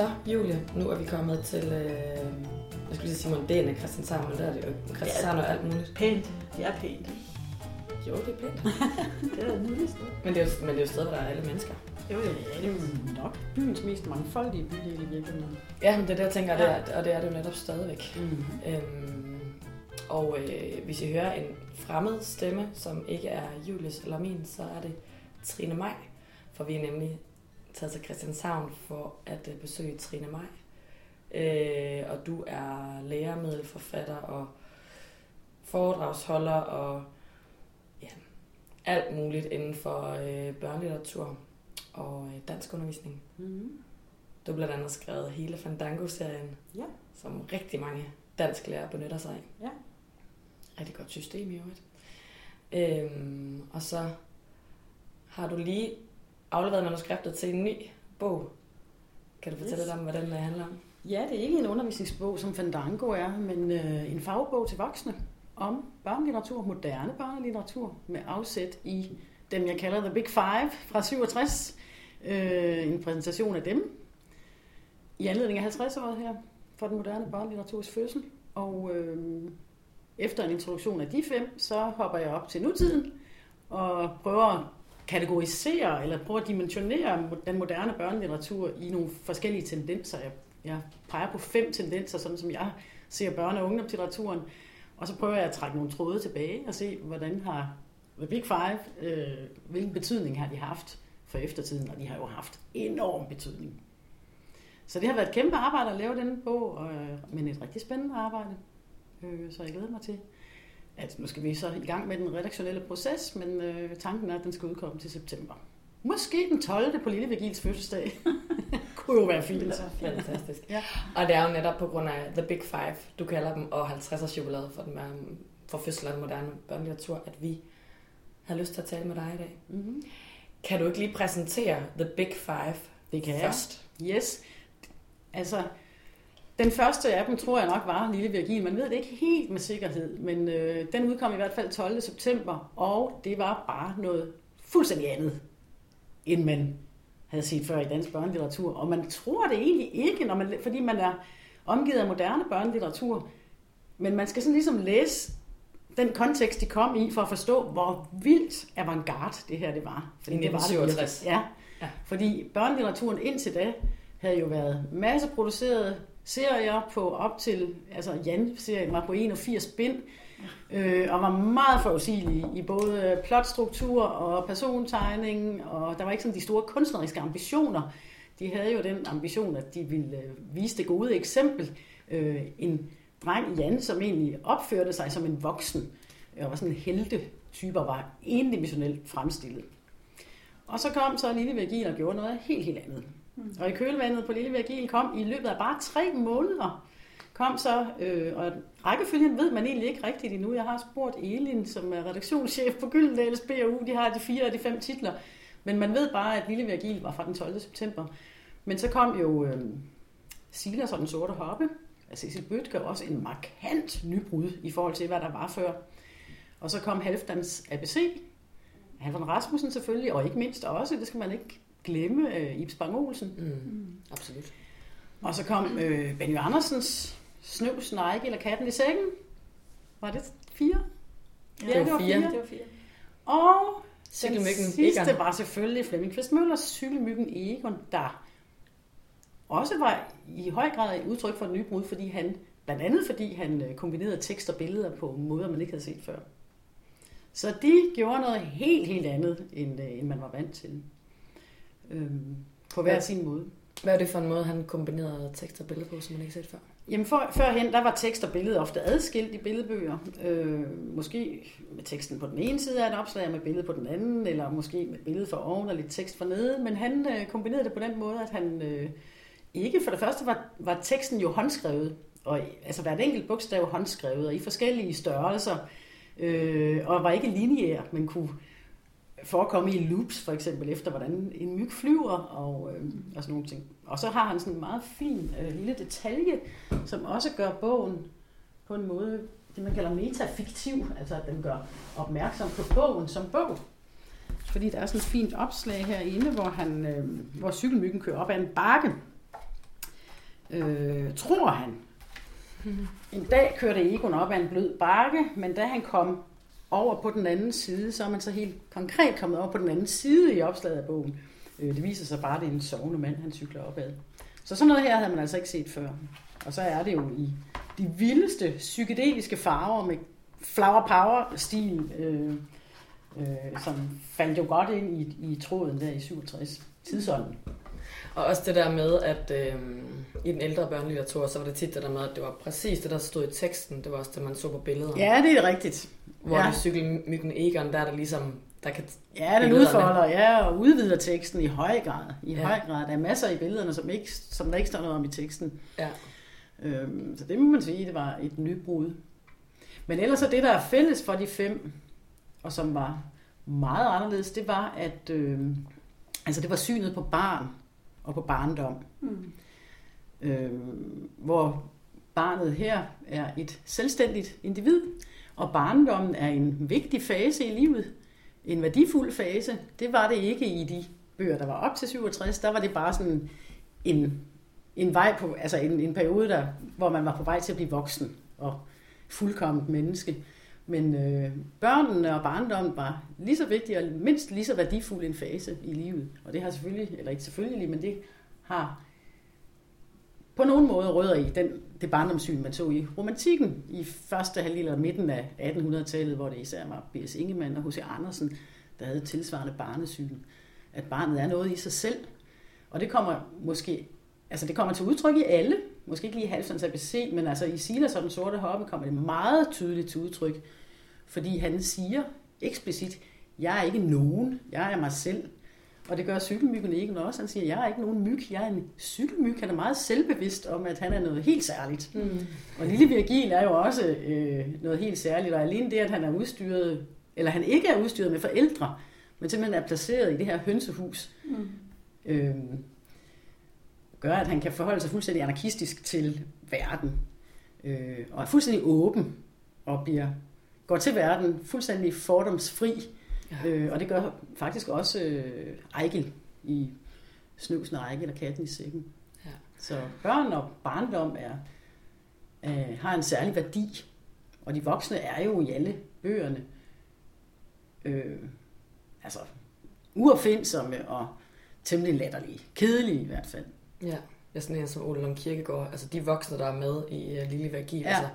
Så, Julie, nu er vi kommet til, øh, jeg skulle lige sige mondæne Christianshavn, men der er det jo. Christianshavn er alt muligt. Pænt. Det er pænt. Jo, det er pænt. Det er et nydeligt sted. Men det er jo, men det er jo et sted, hvor der er alle mennesker. Jo, jo, det er jo nok byens mest mangfoldige bydel i virkeligheden. Ja, men det er det, jeg tænker, Ja. det er, og det er det jo netop stadigvæk. Mm. Øhm, og øh, hvis I hører en fremmed stemme, som ikke er Julies eller min, så er det Trine Maj. For vi er nemlig taget til Christianshavn for at øh, besøge Trine Maj. Øh, og du er læremiddelforfatter og foredragsholder og ja, alt muligt inden for øh, børnelitteratur og øh, dansk undervisning. Mm. Du har blandt andet skrevet hele Fandango-serien, Ja. som rigtig mange dansklærer benytter sig af. Ja. Rigtig godt system i øvrigt. Øhm, og så har du lige afleveret manuskriptet til en ny bog. Kan du fortælle Yes. lidt om, hvad den øh, handler om? Ja, det er ikke en undervisningsbog, som Fandango er, men øh, en fagbog til voksne om børnelitteratur, moderne børnelitteratur, med afsæt i dem, jeg kalder The Big Five fra 67. Øh, en præsentation af dem i anledning af 50-året her for den moderne børnelitteraturs fødsel. Og øh, efter en introduktion af de fem, så hopper jeg op til nutiden og prøver at kategorisere eller prøver at dimensionere den moderne børnelitteratur i nogle forskellige tendenser. Jeg, jeg peger på fem tendenser, sådan som jeg ser børne- og ungdomslitteraturen. Og så prøver jeg at trække nogle tråde tilbage og se, hvordan har The Big Five, øh, hvilken betydning har de haft for eftertiden, og de har jo haft enorm betydning. Så det har været et kæmpe arbejde at lave denne bog, øh, men et rigtig spændende arbejde. Øh, så jeg glæder mig til, at nu skal vi så i gang med den redaktionelle proces, men øh, tanken er, at den skal udkomme til september. Måske den 12. på Lille Vigils fødselsdag. Kunne jo være fint. Fantastisk. Ja. Og det er jo netop på grund af The Big Five, du kalder dem, og 50 års jubilæet for, den, for fødsel af den moderne børnelitteratur, at vi har lyst til at tale med dig i dag. Mm-hmm. Kan du ikke lige præsentere The Big Five Det kan jeg. først? Yes. Altså, den første af dem tror jeg nok var Lille Virgin. Man ved det ikke helt med sikkerhed, men øh, den udkom i hvert fald 12. september, og det var bare noget fuldstændig andet, end man havde set før i dansk børnelitteratur. Og man tror det egentlig ikke, når man, fordi man er omgivet af moderne børnelitteratur. Men man skal sådan ligesom læse den kontekst, de kom i, for at forstå, hvor vildt avantgarde det her det var. I det var det 1967. Ja. Ja. Fordi børnelitteraturen indtil da havde jo været masseproducerede serier på op til, altså Jan-serien var på 81 bind, øh, og var meget forudsigelig i både plotstruktur og persontegning, og der var ikke sådan de store kunstneriske ambitioner. De havde jo den ambition, at de ville øh, vise det gode eksempel. Øh, en dreng, Jan, som egentlig opførte sig som en voksen, øh, og var sådan en helte-typer, var endimensionelt fremstillet. Og så kom så Lille Virgil og gjorde noget helt, helt andet. Og i kølvandet på Lille Virgil kom i løbet af bare tre måneder, kom så, øh, og rækkefølgen ved man egentlig ikke rigtigt endnu. Jeg har spurgt Elin, som er redaktionschef på Gyldendals BU, de har de fire af de fem titler. Men man ved bare, at Lille Virgil var fra den 12. september. Men så kom jo øh, Silas og den sorte hoppe. Altså Cecil Bøtger også en markant nybrud i forhold til, hvad der var før. Og så kom Halvdans ABC, Halvdan Rasmussen selvfølgelig, og ikke mindst også, det skal man ikke glemme, øh, Ibs Bang Olsen. Mm. Absolut. Og så kom øh, Benny Andersens Snøv, Snejke eller Katten i sengen. Var det fire? Ja, det var fire. fire. Det var fire. Og den sidste Egon. var selvfølgelig Flemming Kvist Møllers cykelmyggen Egon, der også var i høj grad et udtryk for et nybrud, fordi han, blandt andet fordi han øh, kombinerede tekst og billeder på måder, man ikke havde set før. Så de gjorde noget helt, helt andet, end, øh, end man var vant til. Øhm, på hver sin måde. Hvad er det for en måde, han kombinerede tekst og billeder på, som man ikke set før? Jamen for, førhen, der var tekst og billede ofte adskilt i billedbøger. Øh, måske med teksten på den ene side af et opslag, og med billedet på den anden, eller måske med billedet for oven og lidt tekst for nede. Men han øh, kombinerede det på den måde, at han øh, ikke, for det første var, var teksten jo håndskrevet, og altså hvert enkelt bogstav håndskrevet, og i forskellige størrelser, øh, og var ikke lineær, men kunne forekomme i loops, for eksempel efter, hvordan en myg flyver, og, øh, og sådan nogle ting. Og så har han sådan en meget fin øh, lille detalje, som også gør bogen på en måde, det man kalder metafiktiv, altså at den gør opmærksom på bogen som bog. Fordi der er sådan et fint opslag herinde, hvor, han, øh, hvor cykelmyggen kører op ad en bakke. øh, tror han. En dag kørte Egon op ad en blød bakke, men da han kom over på den anden side, så er man så helt konkret kommet over på den anden side i opslaget af bogen. Øh, det viser sig bare, at det er en sovende mand, han cykler opad. Så sådan noget her havde man altså ikke set før. Og så er det jo i de vildeste psykedeliske farver med flower power stil, øh, øh, som faldt jo godt ind i, i tråden der i 67. Tidsånden. Og også det der med, at øh, i den ældre børnelitteratur, så var det tit det der med, at det var præcis det, der stod i teksten. Det var også det, man så på billederne. Ja, det er rigtigt. Hvor ja. det cykelmyggen Egon, der er der ligesom, der kan... Ja, den billederne- udfolder, ja, og udvider teksten i høj grad. I ja. høj grad. Der er masser i billederne, som, ikke, som der ikke står noget om i teksten. Ja. Øhm, så det må man sige, det var et nybrud. Men ellers er det, der er fælles for de fem, og som var meget anderledes, det var, at øh, altså det var synet på barn og på barndom. Mm. Øh, hvor barnet her er et selvstændigt individ, og barndommen er en vigtig fase i livet. En værdifuld fase. Det var det ikke i de bøger, der var op til 67. Der var det bare sådan en, en vej på, altså en, en periode, der, hvor man var på vej til at blive voksen og fuldkomment menneske. Men øh, børnene og barndommen var lige så vigtig og mindst lige så værdifuld en fase i livet. Og det har selvfølgelig, eller ikke selvfølgelig, men det har på nogen måde rødder i den, det barndomssyn, man så i romantikken i første halvdel eller midten af 1800-tallet, hvor det især var B.S. Ingemann og H.C. Andersen, der havde tilsvarende barnesyn. At barnet er noget i sig selv. Og det kommer måske, altså det kommer til udtryk i alle, måske ikke lige i Halfsons ABC, men altså i Silas og den sorte hoppe kommer det meget tydeligt til udtryk, fordi han siger eksplicit, jeg er ikke nogen, jeg er mig selv. Og det gør cykelmyggen ikke også. Han siger, jeg er ikke nogen myg, jeg er en cykelmyg. Han er meget selvbevidst om, at han er noget helt særligt. Mm. Og lille Virgil er jo også øh, noget helt særligt, og alene det, at han er udstyret, eller han ikke er udstyret med forældre, men simpelthen er placeret i det her hønsehus, Mm. øh, gør, at han kan forholde sig fuldstændig anarkistisk til verden, øh, og er fuldstændig åben, og bliver, går til verden fuldstændig fordomsfri, Ja. øh, og det gør faktisk også øh, Ejgil i Snøvsen og Ejgil og Katten i Sækken. Ja. Så børn og barndom er, øh, har en særlig værdi, og de voksne er jo i alle bøgerne øh, altså uopfindsomme og temmelig latterlige. Kedelige i hvert fald. Ja, jeg er sådan en som Ole Lund Kirkegaard. Altså de voksne, der er med i uh, Lille Virgil, Ja. altså,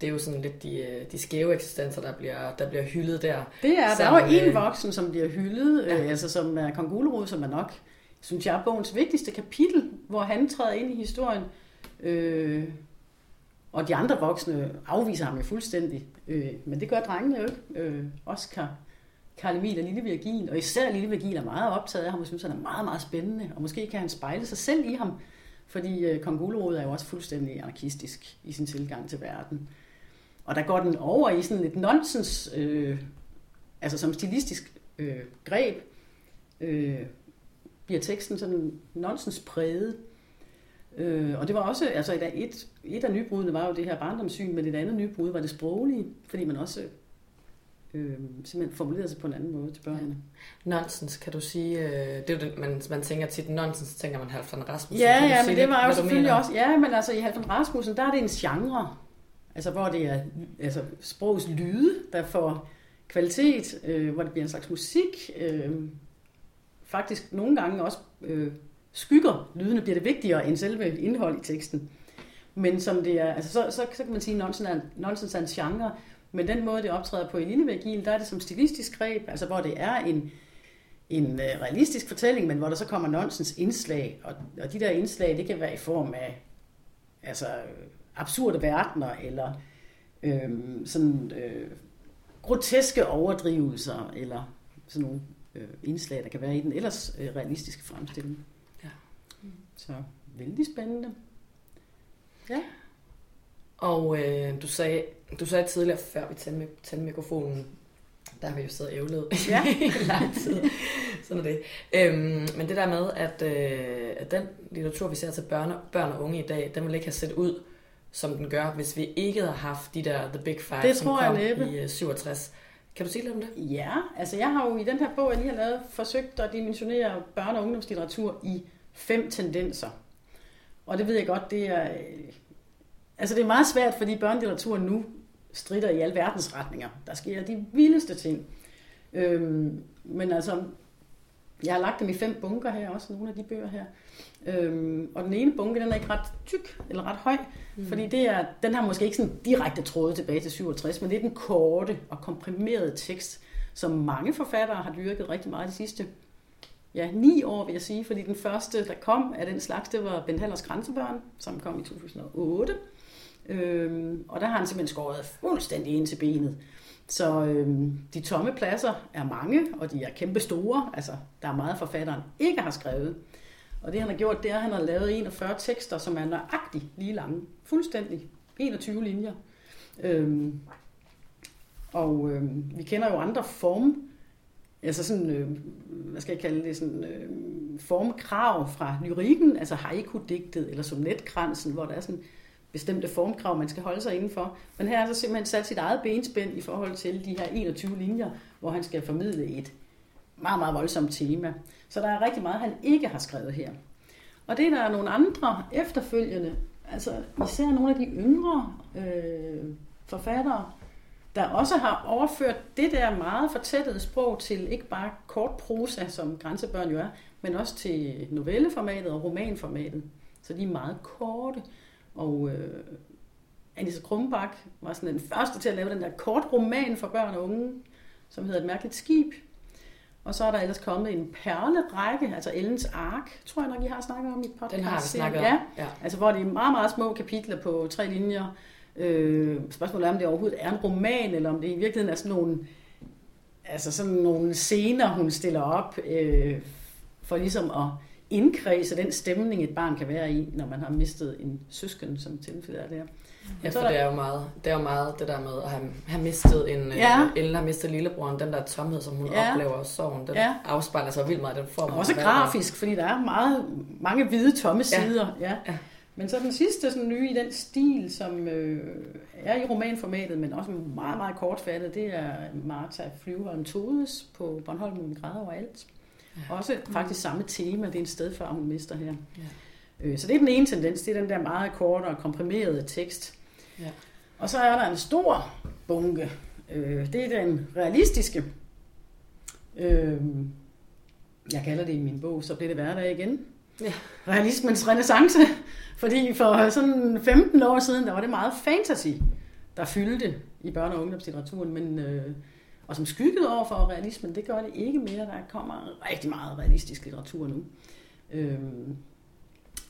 det er jo sådan lidt de, øh, de skæve eksistenser, der bliver, der bliver hyldet der. Det er, der er jo en voksen, som bliver hyldet, Ja. ja. øh, altså som er Kong Gulerod, som er nok, synes jeg, bogens vigtigste kapitel, hvor han træder ind i historien. Øh, og de andre voksne afviser ham jo fuldstændig. Øh, men det gør drengene jo ikke. Øh, Oscar, Karl Emil og Lille Virgil, og især Lille Virgil er meget optaget af ham, og synes, han er meget, meget spændende. Og måske kan han spejle sig selv i ham, fordi øh, Kong Gulerod er jo også fuldstændig anarkistisk i sin tilgang til verden. Og der går den over i sådan et nonsens, øh, altså som stilistisk øh, greb, øh, bliver teksten sådan nonsens præget. Øh, og det var også, altså et, af- et, et af nybrudene var jo det her barndomssyn, men et andet nybrud var det sproglige, fordi man også øh, simpelthen formulerede sig på en anden måde til børnene. Nonsens, kan du sige, øh, det er jo den, man, man tænker tit nonsens, tænker man Halvdan Rasmussen. Ja, Kan ja, men lidt, det var jo selvfølgelig også, ja, men altså i Halvdan Rasmussen, der er det en genre, altså hvor det er altså, sprogets lyde, der får kvalitet, øh, hvor det bliver en slags musik, øh, faktisk nogle gange også øh, skygger lydene, bliver det vigtigere end selve indhold i teksten. Men som det er, altså så, så, så kan man sige, at nonsens er, nonsens er en genre, men den måde, det optræder på i Lille Virgil, der er det som stilistisk greb, altså hvor det er en, en øh, realistisk fortælling, men hvor der så kommer nonsens indslag, og, og de der indslag, det kan være i form af altså, absurde verdener, eller øh, sådan øh, groteske overdrivelser, eller sådan nogle øh, indslag, der kan være i den ellers øh, realistiske fremstilling. Ja. Så vældig spændende. Ja. Og øh, du, sagde, du sagde tidligere, før vi tændte, tændte mikrofonen, der har vi jo siddet og ævlet Ja. i lang tid. Sådan er det. Øhm, men det der med, at, øh, at den litteratur, vi ser til børn, børn og unge i dag, den vil ikke have set ud, som den gør, hvis vi ikke havde haft de der The Big Five, Det som tror jeg kom næppe. i øh, 67. Kan du sige lidt om det? Ja, altså jeg har jo i den her bog, jeg lige har lavet, forsøgt at dimensionere børne- og ungdomslitteratur i fem tendenser. Og det ved jeg godt, det er... Altså det er meget svært, fordi børnelitteraturen nu strider i alverdens retninger. Der sker de vildeste ting. Øhm, men altså, jeg har lagt dem i fem bunker her også, nogle af de bøger her. Øhm, og den ene bunke, den er ikke ret tyk eller ret høj, mm. fordi det er, den har måske ikke sådan direkte tråde tilbage til 67, men det er den korte og komprimerede tekst, som mange forfattere har dyrket rigtig meget de sidste ja, ni år, vil jeg sige, fordi den første, der kom af den slags, det var Ben Hallers Grænsebørn, som kom i 2008. Øhm, og der har han simpelthen skåret fuldstændig ind til benet. Så øhm, de tomme pladser er mange, og de er kæmpe store. Altså, der er meget forfatteren ikke har skrevet. Og det han har gjort, det er, at han har lavet 41 tekster, som er nøjagtigt lige lange. Fuldstændig. 21 linjer. Øhm, og øhm, vi kender jo andre form, altså sådan, øh, hvad skal jeg kalde det, sådan øh, formkrav fra lyrikken, altså haiku-digtet eller som netkransen, hvor der er sådan bestemte formkrav, man skal holde sig indenfor. Men her er så simpelthen sat sit eget benspænd i forhold til de her 21 linjer, hvor han skal formidle et meget, meget voldsomt tema. Så der er rigtig meget, han ikke har skrevet her. Og det der er der nogle andre efterfølgende, altså især nogle af de yngre øh, forfattere, der også har overført det der meget fortættede sprog til ikke bare kort prosa, som Grænsebørn jo er, men også til novelleformatet og romanformatet. Så de er meget korte. Og øh, Anissa Krumbak var sådan den første til at lave den der kort roman for børn og unge, som hedder Et mærkeligt skib. Og så er der ellers kommet en perlerække, altså Ellens Ark, tror jeg nok, I har snakket om i podcast. Den har vi snakket om. Ja, ja. altså hvor det er meget, meget små kapitler på tre linjer. Øh, spørgsmålet er, om det overhovedet er en roman, eller om det i virkeligheden er sådan nogle, altså sådan nogle scener, hun stiller op, øh, for ligesom at indkredse den stemning, et barn kan være i, når man har mistet en søsken, som tilfældet er der. Ja, for det er jo meget det, er jo meget det der med at have, have mistet en, øh, ja. Ellen har mistet lillebroren, den der tomhed, som hun ja. oplever, og sorgen, den ja. afspejler sig vildt meget den form. Og også grafisk, fordi der er meget, mange hvide tomme sider. Ja. Ja. Ja. Men så den sidste sådan nye i den stil, som øh, er i romanformatet, men også meget, meget kortfattet, det er Martha Flyvholm Todes på Bornholm, Min græder overalt. Ja. Også faktisk samme tema, det er en stedfar, hun mister her. Ja. Øh, så det er den ene tendens, det er den der meget korte og komprimerede tekst. Ja. Og så er der en stor bunke. Øh, det er den realistiske. Øh, jeg kalder det i min bog, så bliver det hverdag igen. Ja. Realismens renaissance. Fordi for sådan 15 år siden, der var det meget fantasy, der fyldte i børne- og ungdomslitteraturen. Men, øh, og som skyggede over for realismen, det gør det ikke mere. Der kommer rigtig meget realistisk litteratur nu. Øhm,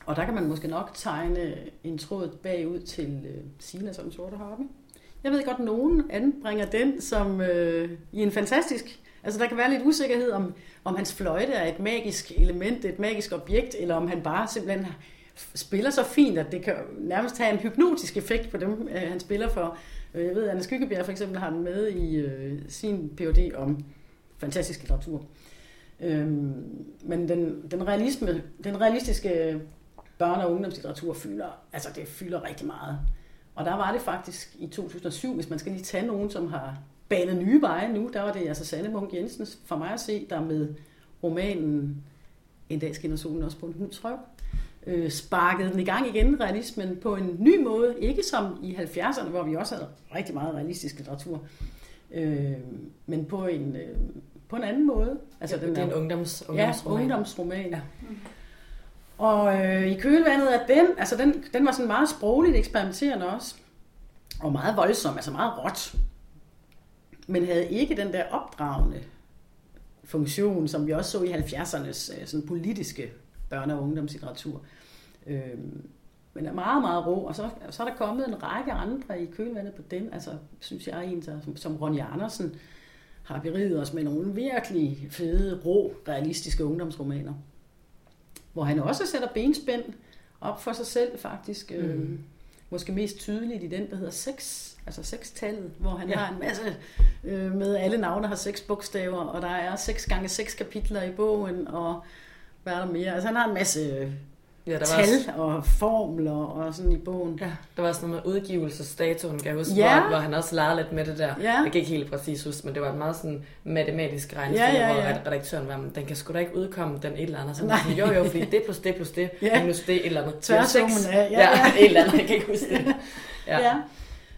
og der kan man måske nok tegne en tråd bagud til øh, Silas og den sorte harpe. Jeg ved godt, at nogen anbringer den som øh, i en fantastisk... Altså der kan være lidt usikkerhed om, om hans fløjte er et magisk element, et magisk objekt, eller om han bare simpelthen spiller så fint, at det kan nærmest have en hypnotisk effekt på dem, øh, han spiller for. Øh, jeg ved, at Anna Skyggebjerg for eksempel har den med i øh, sin Ph.D. om fantastisk litteratur. Øhm, men den, den, realisme, den realistiske børne- og ungdomslitteratur fylder, altså det fylder rigtig meget. Og der var det faktisk i 2007, hvis man skal lige tage nogen, som har banet nye veje nu, der var det altså Sanne Munk Jensen for mig at se, der med romanen En dag skinner solen også på en hunds røv, øh, sparkede den i gang igen, realismen, på en ny måde. Ikke som i 70'erne, hvor vi også havde rigtig meget realistisk litteratur, øh, men på en, øh, på en anden måde. Altså, ja, den det er en ungdoms, ungdomsroman. Ja, ungdomsroman. Ja. Og øh, i kølvandet af den, altså den, den var sådan meget sprogligt eksperimenterende også, og meget voldsom, altså meget råt, men havde ikke den der opdragende funktion, som vi også så i 70'ernes øh, sådan politiske børne- og ungdomslitteratur. Øh, men er meget, meget ro. Og så, så er der kommet en række andre i kølvandet på den. Altså, synes jeg, en som, som Ronny Andersen har beriget os med nogle virkelig fede, rå, realistiske ungdomsromaner hvor han også sætter benspænd op for sig selv faktisk. Mm. Øh, måske mest tydeligt i den, der hedder sex, altså sextallet, hvor han ja. har en masse øh, med alle navne har seks bogstaver, og der er seks gange seks kapitler i bogen, og hvad er der mere? Altså han har en masse ja, der var tal også... og formler og sådan i bogen. Ja, der var sådan noget med udgivelsesdatoen, kan jeg huske, ja. hvor, hvor han også legede lidt med det der. Ja. Jeg kan ikke helt præcis huske, men det var et meget sådan matematisk regnestykke, ja, ja, ja. hvor redaktøren var, den kan sgu da ikke udkomme den et eller andet. Så Nej. Sådan, jo jo, fordi det plus det plus det, ja. minus det et eller andet. Tværsummen af, ja, ja. ja, et eller andet, jeg kan ikke huske det. Ja. ja.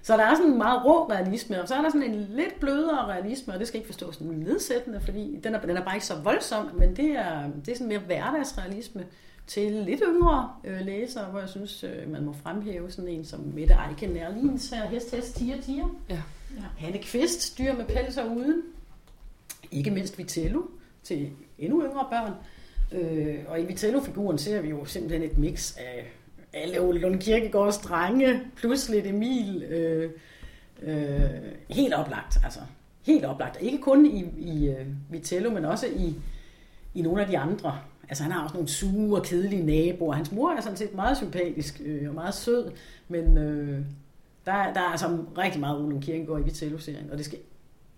Så der er sådan en meget rå realisme, og så er der sådan en lidt blødere realisme, og det skal ikke forstås som nedsættende, fordi den er, den er bare ikke så voldsom, men det er, det er sådan mere hverdagsrealisme til lidt yngre øh, læsere, hvor jeg synes, øh, man må fremhæve sådan en som Mette Eiken Erlins her, Hest, Hest, Tiger, Tiger. Ja. ja. Hanne Kvist, Dyr med pels og uden. Ikke mindst Vitello til endnu yngre børn. Øh, og i Vitello-figuren ser vi jo simpelthen et mix af alle Ole Lund Kirkegaards drenge, plus lidt Emil. Øh, øh, helt oplagt, altså. Helt oplagt. Ikke kun i, i uh, Vitello, men også i, i nogle af de andre. Altså han har også nogle sure og kedelige naboer. Hans mor er sådan set meget sympatisk øh, og meget sød, men øh, der, der er altså rigtig meget Ole Kierkegaard i Vitello-serien, og det skal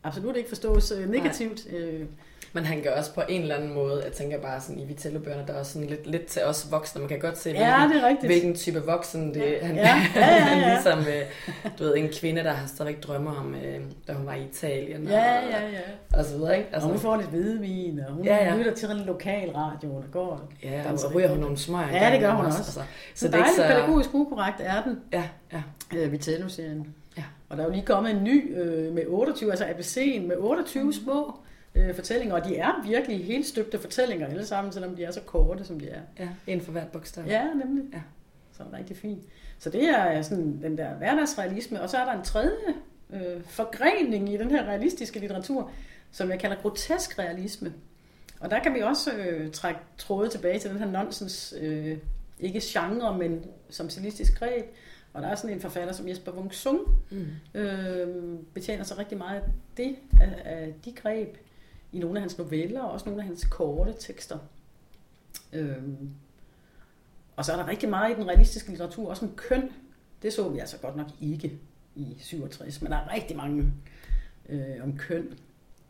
absolut ikke forstås øh, negativt. Øh, men han gør også på en eller anden måde, jeg tænker bare sådan i Vitello-bøgerne, der er også sådan lidt, lidt til os voksne. Man kan godt se, hvilken, ja, det er rigtigt. hvilken type voksen det er. Han, ja. Ja, ja, ja, ja. ligesom øh, du ved, en kvinde, der har stadig drømmer om, øh, da hun var i Italien. Ja, og, ja, ja. Og så videre, ikke? Altså, og hun får lidt hvidvin, og hun ja, ja. lytter til en lokal radio, der går. Ja, og så ryger hun nogle smøger. Ja, det gør hun også. også. Altså, så det er dejligt så... pædagogisk ukorrekt er den. Ja, ja. Øh, Vitello-serien. Ja. Og der er jo lige kommet en ny øh, med 28, altså ABC'en med 28 mm. små øh, fortællinger, og de er virkelig helt støbte fortællinger alle sammen, selvom de er så korte, som de er. Ja, en for hvert bogstav. Ja, nemlig. Ja. Så er det rigtig fint. Så det er sådan den der hverdagsrealisme, og så er der en tredje øh, forgrening i den her realistiske litteratur, som jeg kalder grotesk realisme. Og der kan vi også øh, trække tråde tilbage til den her nonsens, øh, ikke genre, men som stilistisk greb. Og der er sådan en forfatter som Jesper Wung Sung, mm. øh, betjener sig rigtig meget af det, af, af de greb i nogle af hans noveller, og også nogle af hans korte tekster. Øhm, og så er der rigtig meget i den realistiske litteratur, også om køn. Det så vi altså godt nok ikke i 67, men der er rigtig mange øh, om køn,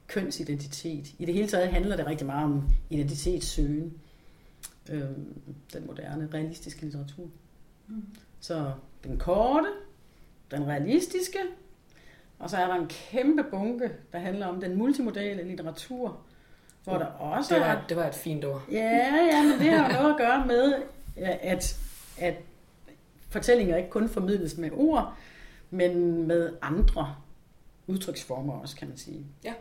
kønsidentitet. I det hele taget handler det rigtig meget om identitetssøgen, øh, den moderne, realistiske litteratur. Mm. Så den korte, den realistiske, og så er der en kæmpe bunke, der handler om den multimodale litteratur, hvor der også det var, er... Det var et fint ord. Ja, ja, men det har noget at gøre med, at, at fortællinger ikke kun formidles med ord, men med andre udtryksformer også, kan man sige. Ja.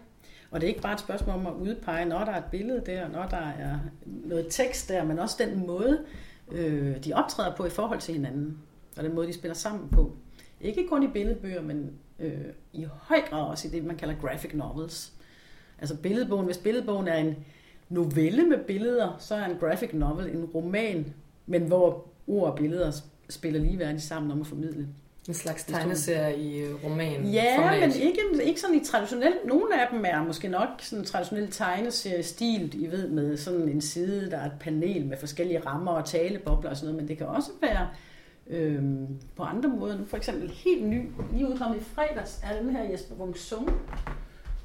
Og det er ikke bare et spørgsmål om at udpege, når der er et billede der, når der er noget tekst der, men også den måde, øh, de optræder på i forhold til hinanden, og den måde, de spiller sammen på. Ikke kun i billedbøger, men øh, i høj grad også i det, man kalder graphic novels. Altså billedbogen, hvis billedbogen er en novelle med billeder, så er en graphic novel en roman, men hvor ord og billeder spiller ligeværdigt sammen om at formidle. En slags tegneserie i roman Ja, format. men ikke, ikke sådan i traditionel. Nogle af dem er måske nok sådan traditionel tegneserie-stil, I ved, med sådan en side, der er et panel med forskellige rammer og talebobler og sådan noget, men det kan også være øh, på andre måder. For eksempel helt ny, lige udkommet i fredags, er den her Jesper Wung Sung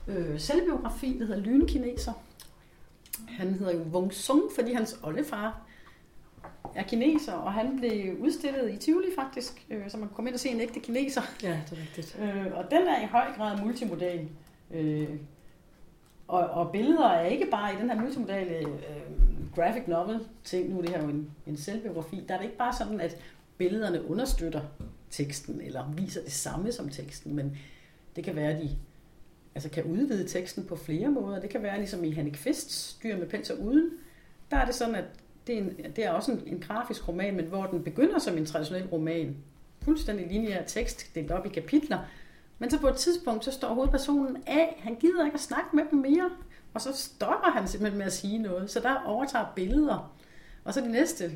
øh, selvbiografi, der hedder Lynkineser. Han hedder jo Wung Sung, fordi hans oldefar er kineser, og han blev udstillet i Tivoli faktisk, øh, så man kan komme ind og se en ægte kineser. Ja, det er rigtigt. Øh, og den er i høj grad multimodal. Øh, og, og billeder er ikke bare i den her multimodale øh, graphic novel ting, nu er det her jo en, en selvbiografi, der er det ikke bare sådan, at billederne understøtter teksten, eller viser det samme som teksten, men det kan være, at de altså kan udvide teksten på flere måder. Det kan være ligesom i Hanne Kvists Dyr med pels og uden. Der er det sådan, at det er, en, det er også en, en grafisk roman, men hvor den begynder som en traditionel roman. Fuldstændig lineær tekst, delt op i kapitler. Men så på et tidspunkt, så står hovedpersonen af. Han gider ikke at snakke med dem mere. Og så stopper han simpelthen med at sige noget. Så der overtager billeder. Og så de næste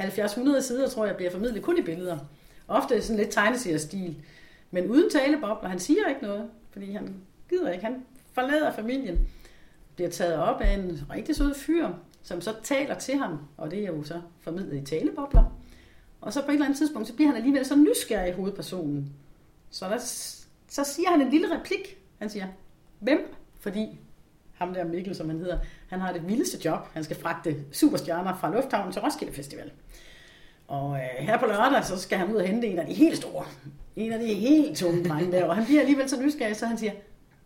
70-100 sider, tror jeg, bliver formidlet kun i billeder. Ofte sådan lidt tegneseriestil. Men uden talebobler. Han siger ikke noget, fordi han gider ikke. Han forlader familien. Bliver taget op af en rigtig sød fyr, som så taler til ham. Og det er jo så formidlet i talebobler. Og så på et eller andet tidspunkt, så bliver han alligevel så nysgerrig i hovedpersonen. Så, der, så siger han en lille replik. Han siger, hvem? Fordi ham der Mikkel, som han hedder, han har det vildeste job. Han skal fragte superstjerner fra Lufthavnen til Roskilde Festival. Og øh, her på lørdag, så skal han ud og hente en af de helt store. En af de helt tunge drenge der. Og han bliver alligevel så nysgerrig, så han siger,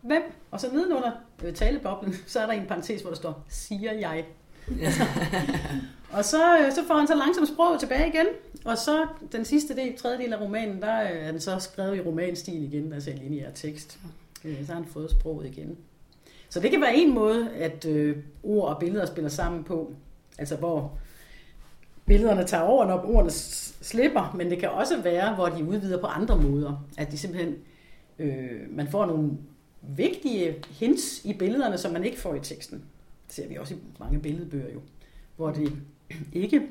hvem? Og så nedenunder øh, taleboblen, så er der en parentes, hvor der står, siger jeg. og så, øh, så får han så langsomt sproget tilbage igen. Og så den sidste del, tredje del af romanen, der øh, er den så skrevet i romanstil igen, altså en lineær tekst. Øh, så har han fået sproget igen. Så det kan være en måde, at øh, ord og billeder spiller sammen på. Altså hvor billederne tager over, når ordene slipper, men det kan også være, hvor de udvider på andre måder. At de simpelthen, øh, man får nogle vigtige hints i billederne, som man ikke får i teksten. Det ser vi også i mange billedbøger jo, hvor det ikke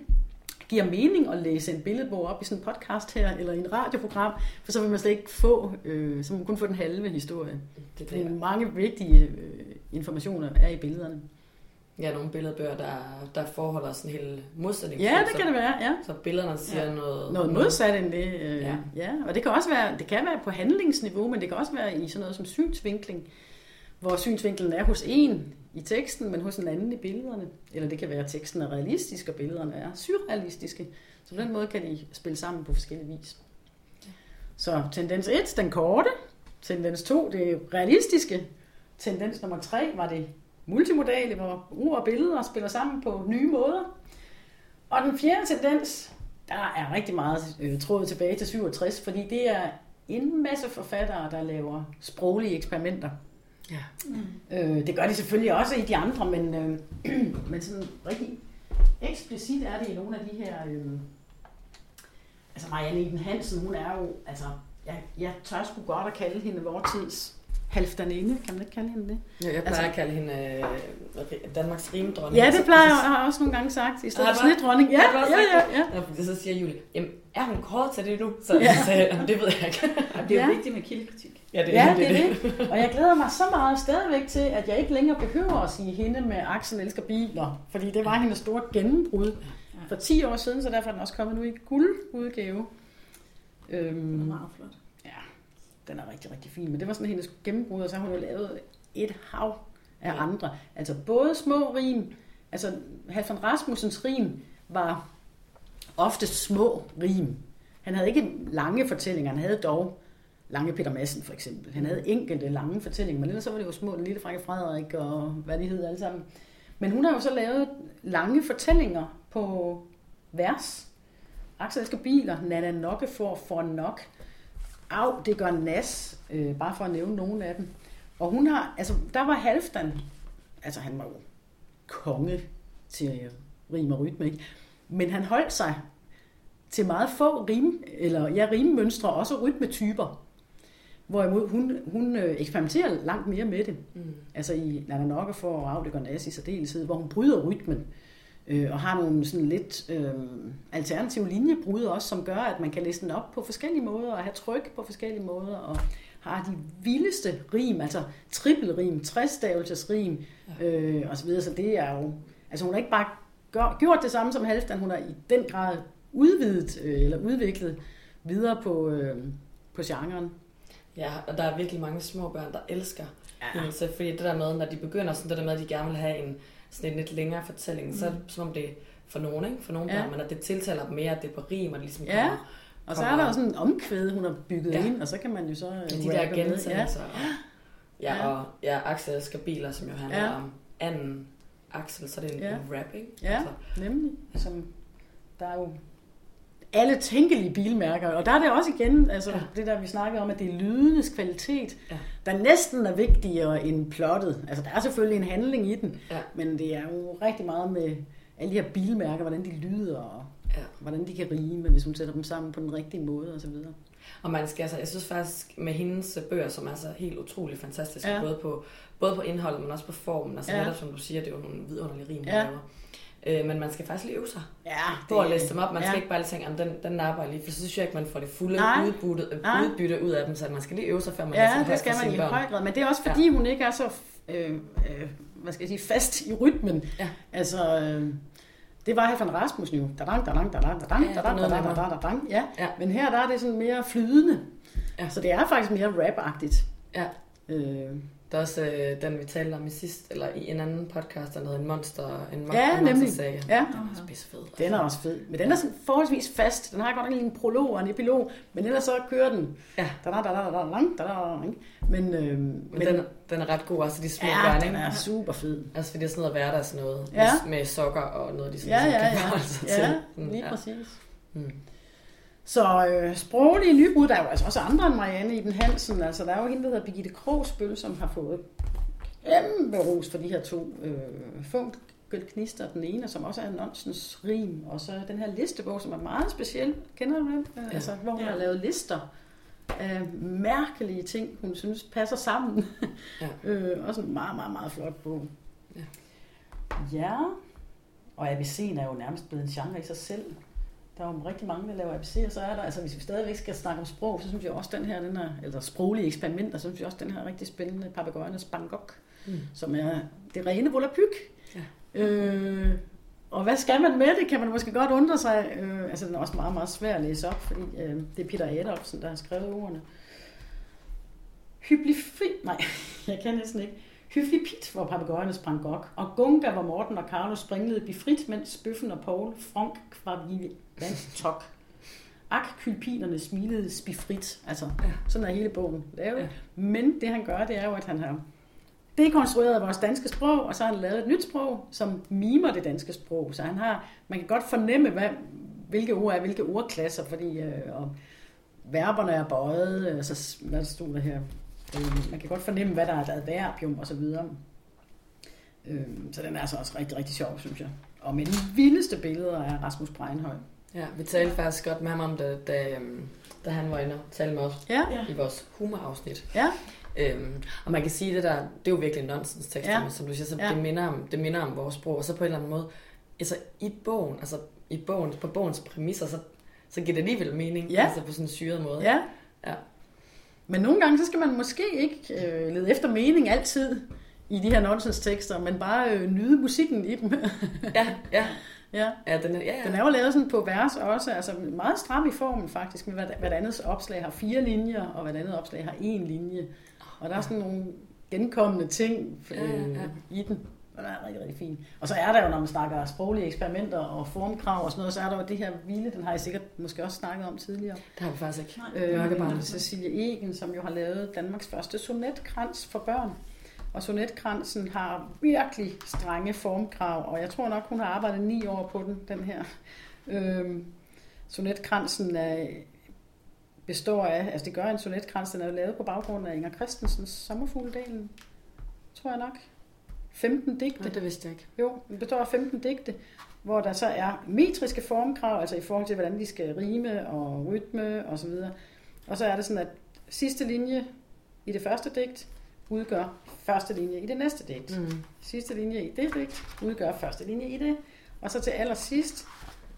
giver mening at læse en billedbog op i sådan en podcast her, eller i en radioprogram, for så vil man slet ikke få, øh, så man kun få den halve historie. Det, er mange vigtige øh, informationer er i billederne. Ja, nogle billedbøger, der, der forholder sådan en hel modsætning. Ja, det kan det være, ja. Så billederne siger ja. noget... Noget modsat end det, øh, ja. ja. Og det kan også være, det kan være på handlingsniveau, men det kan også være i sådan noget som synsvinkling, hvor synsvinklen er hos en i teksten, men hos en anden i billederne. Eller det kan være, at teksten er realistisk, og billederne er surrealistiske. Så på den måde kan de spille sammen på forskellige vis. Så tendens 1, den korte. Tendens 2, det realistiske. Tendens nummer 3 var det multimodale, hvor ord og billeder spiller sammen på nye måder. Og den fjerde tendens, der er rigtig meget øh, trådet tilbage til 67, fordi det er en masse forfattere, der laver sproglige eksperimenter. Ja. Mm. Øh, det gør de selvfølgelig også i de andre, men, øh, men sådan rigtig eksplicit er det i nogle af de her... Øh, altså Marianne Eden Hansen, hun er jo... Altså, jeg, jeg tør sgu godt at kalde hende vores tids halvdaninde, kan man ikke kalde hende det? Ja, jeg plejer altså, at kalde hende øh, Danmarks rimdronning. Ja, det plejer jeg, jeg har også nogle gange sagt, i stedet for snedronning. Ja, ja, ja, ja. ja. Så siger Julie, jamen, er hun kort til det nu? Så ja. så sagde jeg, det ved jeg ikke. det er jo ja. vigtigt med kildekritik. Ja, det er, ja, det, er det. det. Og jeg glæder mig så meget stadigvæk til, at jeg ikke længere behøver at sige hende med Axel elsker biler, fordi det var hendes store gennembrud for 10 år siden, så derfor er den også kommet nu i guldudgave. Øhm, det er meget flot den er rigtig, rigtig fin. Men det var sådan hendes gennembrud, og så har hun jo lavet et hav af andre. Altså både små rim, altså Halfan Rasmussens rim var ofte små rim. Han havde ikke lange fortællinger, han havde dog Lange Peter Madsen for eksempel. Han havde enkelte lange fortællinger, men ellers så var det jo små, den lille Frakke Frederik og hvad de hed alle sammen. Men hun har jo så lavet lange fortællinger på vers. Axel elsker biler, Nana Nokke får for nok. Au, det gør Nas, øh, bare for at nævne nogle af dem. Og hun har, altså der var Halfdan, altså han var jo konge til rim og rytme, ikke? Men han holdt sig til meget få rim, eller ja, rimmønstre, også rytmetyper. Hvorimod hun, hun øh, eksperimenterer langt mere med det. Mm. Altså i Nana Nokke for Au, det gør Nas i særdeleshed, hvor hun bryder rytmen øh, og har nogle sådan lidt øh, alternative linjebrud også, som gør, at man kan læse den op på forskellige måder, og have tryk på forskellige måder, og har de vildeste rim, altså trippelrim, træstavelsesrim, øh, og så videre, så det er jo, altså hun har ikke bare gør, gjort det samme som Halvdan, hun har i den grad udvidet, øh, eller udviklet videre på, øh, på genren. Ja, og der er virkelig mange små børn, der elsker ja. hende, fordi det der med, når de begynder sådan det der med, at de gerne vil have en, sådan en lidt længere fortælling, mm. så er det som om det for nogen, ikke? For nogen ja. børn, men at det tiltaler dem mere, at det er på rim, og det ligesom ja. kommer, og så er der også en omkvæd, hun har bygget ja. ind, og så kan man jo så... Ja, de der gentagelser. Ja. ja, ja, og ja, Axel skal biler, som jo handler ja. om anden Axel, så er det en, ja. en rap, ikke? Ja, altså. nemlig. Som, der er jo alle tænkelige bilmærker. Og der er det også igen, altså ja. det der vi snakkede om, at det er lydenes kvalitet, ja. der næsten er vigtigere end plottet. Altså der er selvfølgelig en handling i den, ja. men det er jo rigtig meget med alle de her bilmærker, hvordan de lyder, og ja. hvordan de kan rime, hvis hun sætter dem sammen på den rigtige måde osv. Og man skal altså, jeg synes faktisk med hendes bøger, som er så helt utrolig fantastiske, ja. både, på, både på indholdet, men også på formen. Altså ja. netop som du siger, det er jo nogle vidunderlige rim, ja. laver. Øh, men man skal faktisk lige øve sig ja, på at læse dem op. Man skal ja. ikke bare tænke, at den, den napper lige, for så synes jeg ikke, man får det fulde udbytte, udbytte ud af dem, så man skal lige øve sig, før man Ja, det skal man i høj grad. Men det er også fordi, ja. hun ikke er så øh, øh, hvad skal jeg sige, fast i rytmen. Ja. Altså, øh, det var Hefan Rasmussen jo. Dadang, dadang, dadang, dadang, ja, dadang, dadang, dadang, dadang, ja. ja. Men her der er det sådan mere flydende. Ja. Så det er faktisk mere rap-agtigt. Ja. Øh, Der er også øh, den, vi talte om i sidst, eller i en anden podcast, der hedder en monster, en, mon- Ja, en nemlig. saga. ja, Den er pissefed. den er også fed. Men den er sådan forholdsvis fast. Den har godt nok en prolog og en epilog, men ellers så kører den. Ja. Da, da, da, da, da, da, da, da? Men, øh, Men, men den, den er ret god, altså de små ja, børn, den er super fed. Altså fordi det er sådan noget hverdags noget, Ja. med, med sokker og noget, de sådan, Ja, sådan ja, kan ja. forholde sig Ja, til. Sådan, lige ja. præcis. Mm. Så øh, sproglige nybrud, der er jo altså også andre end Marianne Iben Hansen. Altså, der er jo hende, der hedder Birgitte Krogsbøl, som har fået kæmpe ros for de her to øh, funkelknister. Den ene, som også er nonsens rim, og så den her listebog, som er meget speciel. Kender du den? Ja. Altså, hvor hun Ja. har lavet lister af mærkelige ting, hun synes passer sammen. Ja. øh, også en meget, meget, meget flot bog. Ja. ja. Og ABC'en er jo nærmest blevet en genre i sig selv. Der er jo rigtig mange, der laver ABC, og så er der, altså hvis vi stadigvæk skal snakke om sprog, så synes jeg også den her, den er, eller sproglige eksperimenter, så synes jeg også den her er rigtig spændende, Papagøjernes Bangkok, Mm. som er det rene volapyk. Ja. Øh, og hvad skal man med det, kan man måske godt undre sig. Øh, altså den er også meget, meget svær at læse op, fordi øh, det er Peter Adolfsen, der har skrevet ordene. Hyggelig fri... Nej, jeg kan næsten ikke. Hyggelig pit, hvor papegøjerne sprang gok, og gunga, hvor Morten og Carlo springlede befrit, mens Bøffen og Paul frank kvarvive vandt tok. Ak, kylpinerne smilede spifrit. Altså, Ja. sådan er hele bogen lavet. Ja. Men det han gør, det er jo, at han har dekonstrueret vores danske sprog, og så har han lavet et nyt sprog, som mimer det danske sprog. Så han har, man kan godt fornemme, hvad, hvilke ord er hvilke ordklasser, fordi øh, og verberne er bøjet, øh, så hvad stod der her? Øh, man kan godt fornemme, hvad der er et adverbium og så videre. Øh, så den er altså også rigtig, rigtig sjov, synes jeg. Og med de vildeste billeder af Rasmus Breinhøj. Ja, vi talte faktisk godt med ham om det, da, øhm, da han var inde og talte med os Ja, i vores humorafsnit. ja, Øhm, og man kan sige, det der, det er jo virkelig nonsens tekster, Ja. som du siger, så ja. det, minder om, det minder om vores sprog, og så på en eller anden måde, altså i bogen, altså i bogen, på bogens præmisser, så, så giver det alligevel mening, Ja. altså på sådan en syret måde. ja. Ja. Men nogle gange, så skal man måske ikke øh, lede efter mening altid i de her nonsenstekster, men bare øh, nyde musikken i dem. ja, ja, ja. ja, den er, ja, ja. Den er jo lavet sådan på vers også, altså meget stram i formen faktisk, hvert, hvert andet opslag har fire linjer, og hvert andet opslag har én linje. Og der er sådan nogle genkommende ting øh, Ja, ja, ja. i den, og det er rigtig, rigtig fint. Og så er der jo, når man snakker sproglige eksperimenter og formkrav og sådan noget, så er der jo det her vilde, den har jeg sikkert måske også snakket om tidligere. Det har vi faktisk ikke. Nej. Øh. Cecilie Egen, som jo har lavet Danmarks første sonetkrans for børn. Og sonetkransen har virkelig strenge formkrav, og jeg tror nok, hun har arbejdet ni år på den, den her. Øhm, sonetkransen er, består af, altså det gør en sonetkrans, den er lavet på baggrund af Inger Christensens Sommerfugledelen, tror jeg nok. 15 digte. Nej, det vidste jeg ikke. Jo, den består af 15 digte, hvor der så er metriske formkrav, altså i forhold til, hvordan de skal rime og rytme og så videre. Og så er det sådan, at sidste linje i det første digt udgør første linje i det næste digt. Mm. Sidste linje i det digt udgør første linje i det. Og så til allersidst,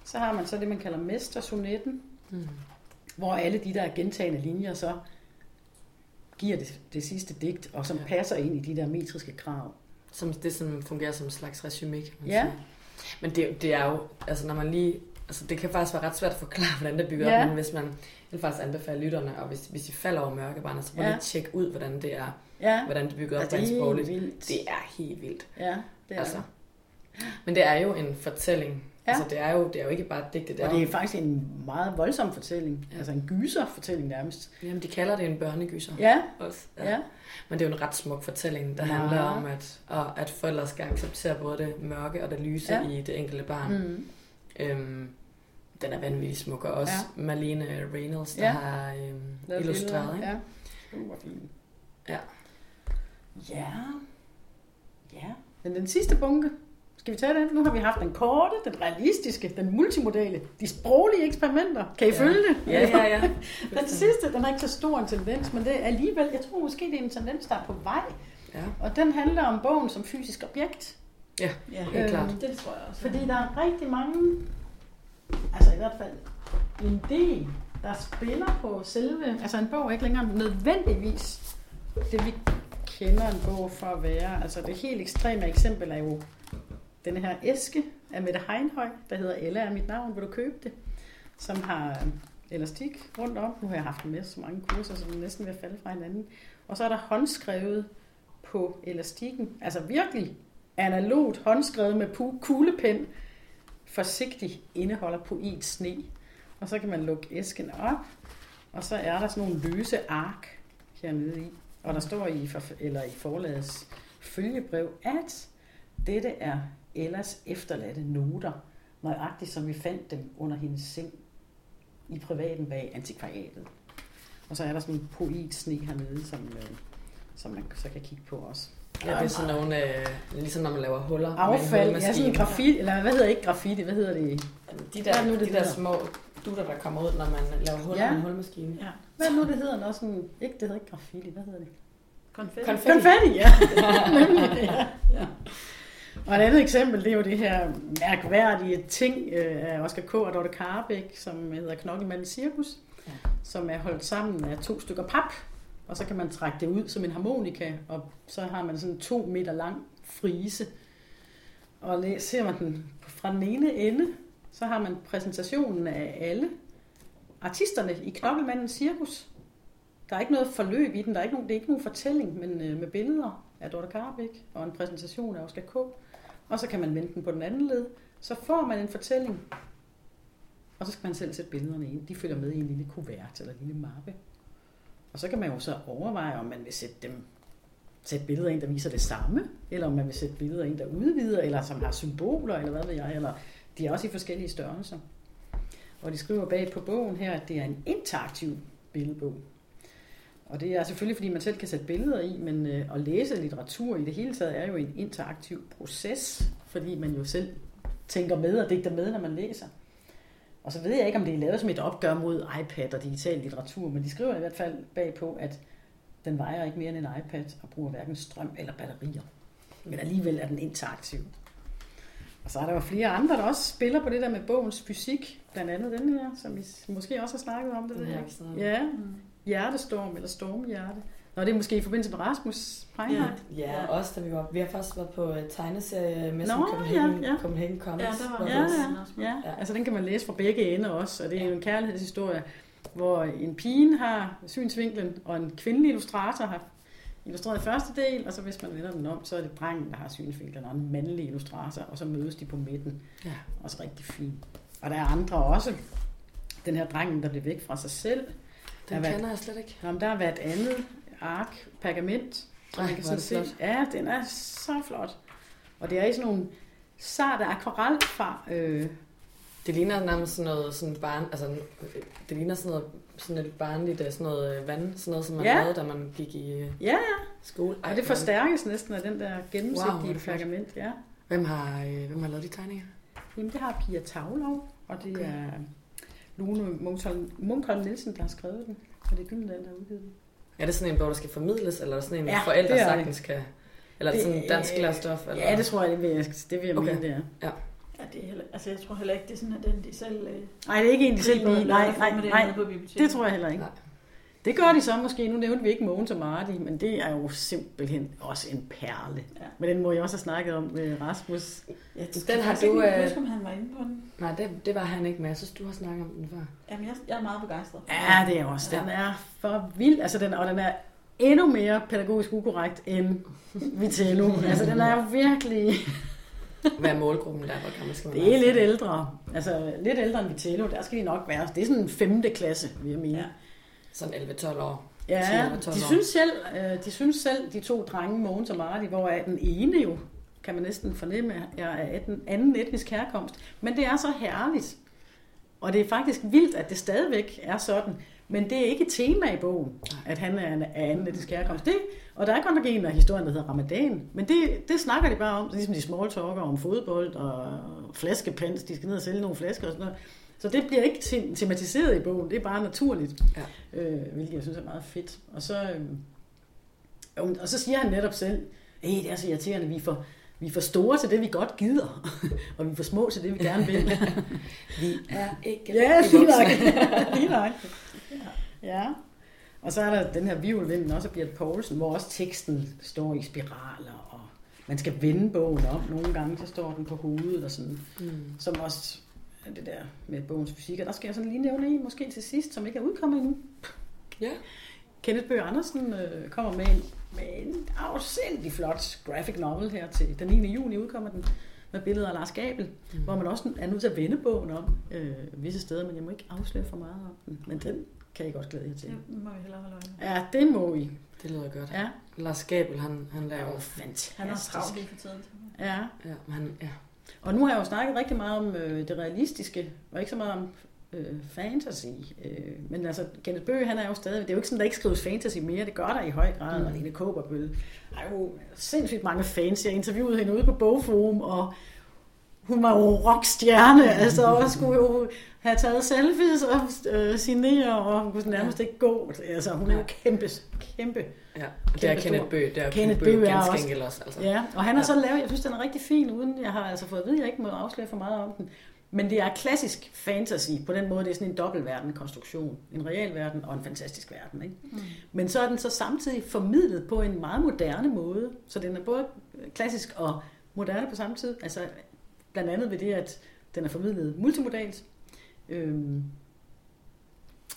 så har man så det, man kalder mestersonetten, Mm. hvor alle de der gentagende linjer så giver det, det sidste digt, og som Ja. passer ind i de der metriske krav. Som, det sådan fungerer som en slags resume, kan man Ja. sige. Men det, det er jo, altså når man lige, altså det kan faktisk være ret svært at forklare, hvordan det bygger Ja. op, men hvis man, jeg vil faktisk anbefale lytterne, og hvis, hvis I falder over mørkebarnet, så prøv Ja. lige at tjekke ud, hvordan det er, Ja, hvordan det bygger op ja rent det er sprogligt. vildt. Det er helt vildt. Ja, det er altså. det. Men det er jo en fortælling. Ja. Ja. Altså det er, jo, det er jo ikke bare et digte, det er, Og det er faktisk en meget voldsom fortælling. Ja. Altså en gyser-fortælling nærmest. jamen de kalder det en børnegyser Ja, også. ja. Men det er jo en ret smuk fortælling, der Ja. handler om, at, og at forældre skal acceptere både det mørke og det lyse Ja. ja. i det enkelte barn. Mm. Øhm, den er vanvittig smuk, og også Ja. ja. Marlene Reynolds, der Ja. ja. har øhm, illustreret. Ikke? Ja, super. Ja. Ja. Ja. Men den sidste bunke, skal vi tage den? Nu har vi haft den korte, den realistiske, den multimodale, de sproglige eksperimenter. Kan I Ja. følge det? Ja, ja, ja. Den sidste, den har ikke så stor en tendens, men det er alligevel, jeg tror måske, det er en tendens, der er på vej. ja. Og den handler om bogen som fysisk objekt. Ja, Helt klart. det tror jeg også. Fordi der er rigtig mange, altså i hvert fald en del, der spiller på selve, altså en bog er ikke længere nødvendigvis det, vi kender en bog for at være. Altså det helt ekstreme eksempel er jo den her æske af Mette Heinhøj, der hedder Ella er mit navn, vil du købe det? Som har øh, elastik rundt om. Nu har jeg haft den med så mange kurser, så den næsten ved at falde fra hinanden. og så er der håndskrevet på elastikken. Altså virkelig analogt håndskrevet med pu- kuglepen. forsigtig indeholder poet sne. Og så kan man lukke æsken op, og så er der sådan nogle løse ark hernede i. Og der står i, for, eller i forlagets følgebrev, at dette er Ellas efterladte noter, nøjagtigt som vi fandt dem under hendes seng i privaten bag antikvariatet. Og så er der sådan en poetsne hernede, som, øh, som man så kan kigge på også. Ja, det er sådan nogle, øh, ligesom når man laver huller Affald, ja, sådan en graffiti, eller hvad hedder ikke graffiti, hvad hedder det? De der, er nu, det de der hedder? små dutter, der kommer ud, når man laver huller Ja. med en hullemaskine. Ja. Hvad er nu, det hedder? Nå, sådan, ikke, det hedder ikke graffiti, hvad hedder det? Konfetti. Konfetti. Konfetti, ja. Nemlig, ja. ja. Og et andet eksempel, det er jo det her mærkværdige ting øh, af Oscar K. og Dorte Karbæk, som hedder Knokkelmandens Cirkus, Ja. som er holdt sammen af to stykker pap, og så kan man trække det ud som en harmonika, og så har man sådan en to meter lang frise. Og ser man den fra den ene ende, så har man præsentationen af alle artisterne i Knokkelmandens Cirkus. Der er ikke noget forløb i den, der er ikke nogen, det er ikke nogen fortælling, men øh, med billeder af Dorte Karbæk og en præsentation af Oscar K. Og så kan man vende den på den anden led. Så får man en fortælling, og så skal man selv sætte billederne ind. De følger med i en lille kuvert eller en lille mappe. Og så kan man jo så overveje, om man vil sætte dem sætte billeder ind, der viser det samme, eller om man vil sætte billeder ind, der udvider, eller som har symboler, eller hvad ved jeg, eller de er også i forskellige størrelser. Og de skriver bag på bogen her, at det er en interaktiv billedbog. Og det er selvfølgelig, fordi man selv kan sætte billeder i, men øh, at læse litteratur i det hele taget er jo en interaktiv proces, fordi man jo selv tænker med og digter med, når man læser. Og så ved jeg ikke, om det er lavet som et opgør mod iPad og digital litteratur, men de skriver i hvert fald bagpå, at den vejer ikke mere end en iPad og bruger hverken strøm eller batterier. Men alligevel er den interaktiv. Og så er der jo flere andre, der også spiller på det der med bogens fysik. Blandt andet den her, som vi måske også har snakket om. Det har jeg ikke. Ja, hjertestorm eller stormhjerte. Nå, det er måske i forbindelse med Rasmus Peinhardt. Ja, også da vi var... Vi har først været på uh, tegneserie med Nå, Copenhagen, ja, ja. Copenhagen Comics. Ja, der var Ja, ja, ja. Ja. Altså den kan man læse fra begge ender også, og det er jo en kærlighedshistorie, hvor en pige har synsvinklen, og en kvindelig illustrator har illustreret første del, og så hvis man vender den om, så er det drengen, der har synsvinklen, og en mandlig illustrator, og så mødes de på midten. Ja. Også rigtig fint. Og der er andre også. Den her drengen, der bliver væk fra sig selv. Der Den har kender jeg slet ikke. Jamen, der har været andet ark, pergament. som Ej, man kan er sådan se. Ja, den er så flot. Og det er i sådan nogle sarte akvarelfar. Øh, Det ligner nærmest sådan noget sådan barn, altså det ligner sådan noget sådan et barnligt øh, sådan noget øh, vand, sådan noget som man Ja. lavede, da man gik i øh, ja, skole. og det forstærkes næsten af den der gennemsigtige Wow, er pergament. Ja. Hvem har, øh, hvem har lavet de tegninger? Jamen, det har Pia Tavlov, og det okay. er Lone Munkholm Munkholm Nielsen, der har skrevet den. Og det er Gyldendal, der har udgivet den. Er det sådan en bog, der skal formidles, eller er det sådan en, Ja, ja, forældre det det. sagtens kan... Eller er det sådan dansk lærstof? Eller? Ja, det tror jeg, det vil jeg, det vil jeg Okay. mene, det er. Ja, det er heller, altså jeg tror heller ikke, det er sådan, at den de selv... Øh, Nej, det er ikke en, de selv. Nej, nej, nej. biblioteket. Det tror jeg heller ikke. Nej. Det gør de så måske. Nu nævnte vi ikke Mogens og Marty, men det er jo simpelthen også en perle. Ja. Men den må jeg også have snakket om med Rasmus. Ja, Den har du, øh, huske, om han var inde på den. Nej, det, det var han ikke, men jeg synes, du har snakket om den før. Jamen, jeg, jeg er meget begejstret. Ja, det er også. Den er for vild. Altså, den, og den er endnu mere pædagogisk ukorrekt end Vitello. altså, den er virkelig... Hvad er målgruppen der? Hvor gammel skal man Det er lidt ældre. Altså, lidt ældre end Vitello. Der skal de nok være. Det er sådan en femte klasse, vil jeg mene. Ja. Sådan 11-12 år. Ja, 10 eller 12 de synes, selv, øh, de synes selv, de to drenge, Mogens og Marty, hvor er den ene jo, kan man næsten fornemme, er af den anden etnisk herkomst. Men det er så herligt. Og det er faktisk vildt, at det stadigvæk er sådan. Men det er ikke et tema i bogen, at han er en- af anden etnisk herkomst. Det, og der er godt nok en af historien, der hedder Ramadan. Men det, det snakker de bare om, ligesom de small talker om fodbold og flaskepens. De skal ned og sælge nogle flasker og sådan noget. Så det bliver ikke te- tematiseret i bogen. Det er bare naturligt øh, hvilket jeg synes er meget fedt. Og så, øh, og så siger han netop selv, hey, det er så irriterende, vi for, vi er for store til det, vi godt gider, og vi er for små til det, vi gerne vil. Vi er ikke ja, lige nok. lige nok. Ja. Og så er der den her virvelvinden også Bjørn Poulsen, hvor også teksten står i spiraler, og man skal vende bogen op. Nogle gange så står den på hovedet, og sådan, Mm. som også er det der med bogens fysik. Og der skal jeg sådan lige nævne en, måske til sidst, som ikke er udkommet endnu. Ja. Kenneth Bøge Andersen øh, kommer med en, med en afsindig flot graphic novel her til den 9. juni udkommer den med billeder af Lars Gabel, mm. hvor man også er nødt til at vende bogen om øh, visse steder, men jeg må ikke afsløre for meget om den. Men den kan jeg godt glæde jer til. Det må vi hellere holde øje med. Ja, det må I. Det lyder godt. Ja, Lars Gabel, han, han laver... jo fantastisk. Han er travlt lige for tiden. Ja, Ja, men han, ja. Og nu har jeg jo snakket rigtig meget om øh, det realistiske, og ikke så meget om øh, fantasy. Øh, men altså, Kenneth Bøge, han er jo stadig... Det er jo ikke sådan, der ikke skrives fantasy mere. Det gør der i høj grad. Mm. Og Lene Kåberbøl. Er jo sindssygt mange fans. Jeg interviewede hende ude på Bogforum, og hun var jo rockstjerne, altså, og skulle jo have taget selfies og øh, signere, og hun kunne nærmest ikke gå. Altså, hun er jo kæmpe, kæmpe. ja. Det er Kenneth. Bøge. Det er Kenneth Bøge er ganske også- enkelt også. Altså. Ja, og han har Ja. så lavet, jeg synes, den er rigtig fin, uden jeg har altså fået at vide, at jeg ikke må afsløre for meget om den. Men det er klassisk fantasy, på den måde, det er sådan en dobbeltverden konstruktion. En real verden og en fantastisk verden. Ikke? Mm. Men så er den så samtidig formidlet på en meget moderne måde. Så den er både klassisk og moderne på samme tid. Altså blandt andet ved det, at den er formidlet multimodalt. Øhm,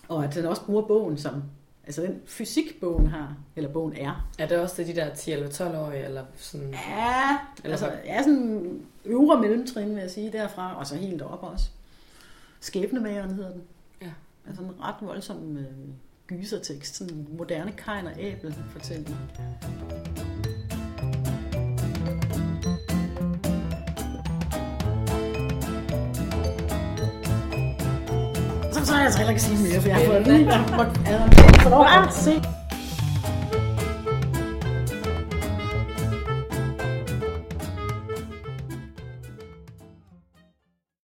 og at den også bruger bogen som, altså den fysik bogen har, eller bogen er, Er det også det, de der 10 eller 12 årige eller sådan... Ja, Eller altså, ja, sådan øvre mellemtrin, vil jeg sige, derfra, og så helt op også. Skæbnemageren hedder den. Ja. Altså en ret voldsom øh, gysertekst, sådan en moderne Kain og Abel fortælling. Så, er jeg altså heller ikke sige mere, for jeg har fået få lov at se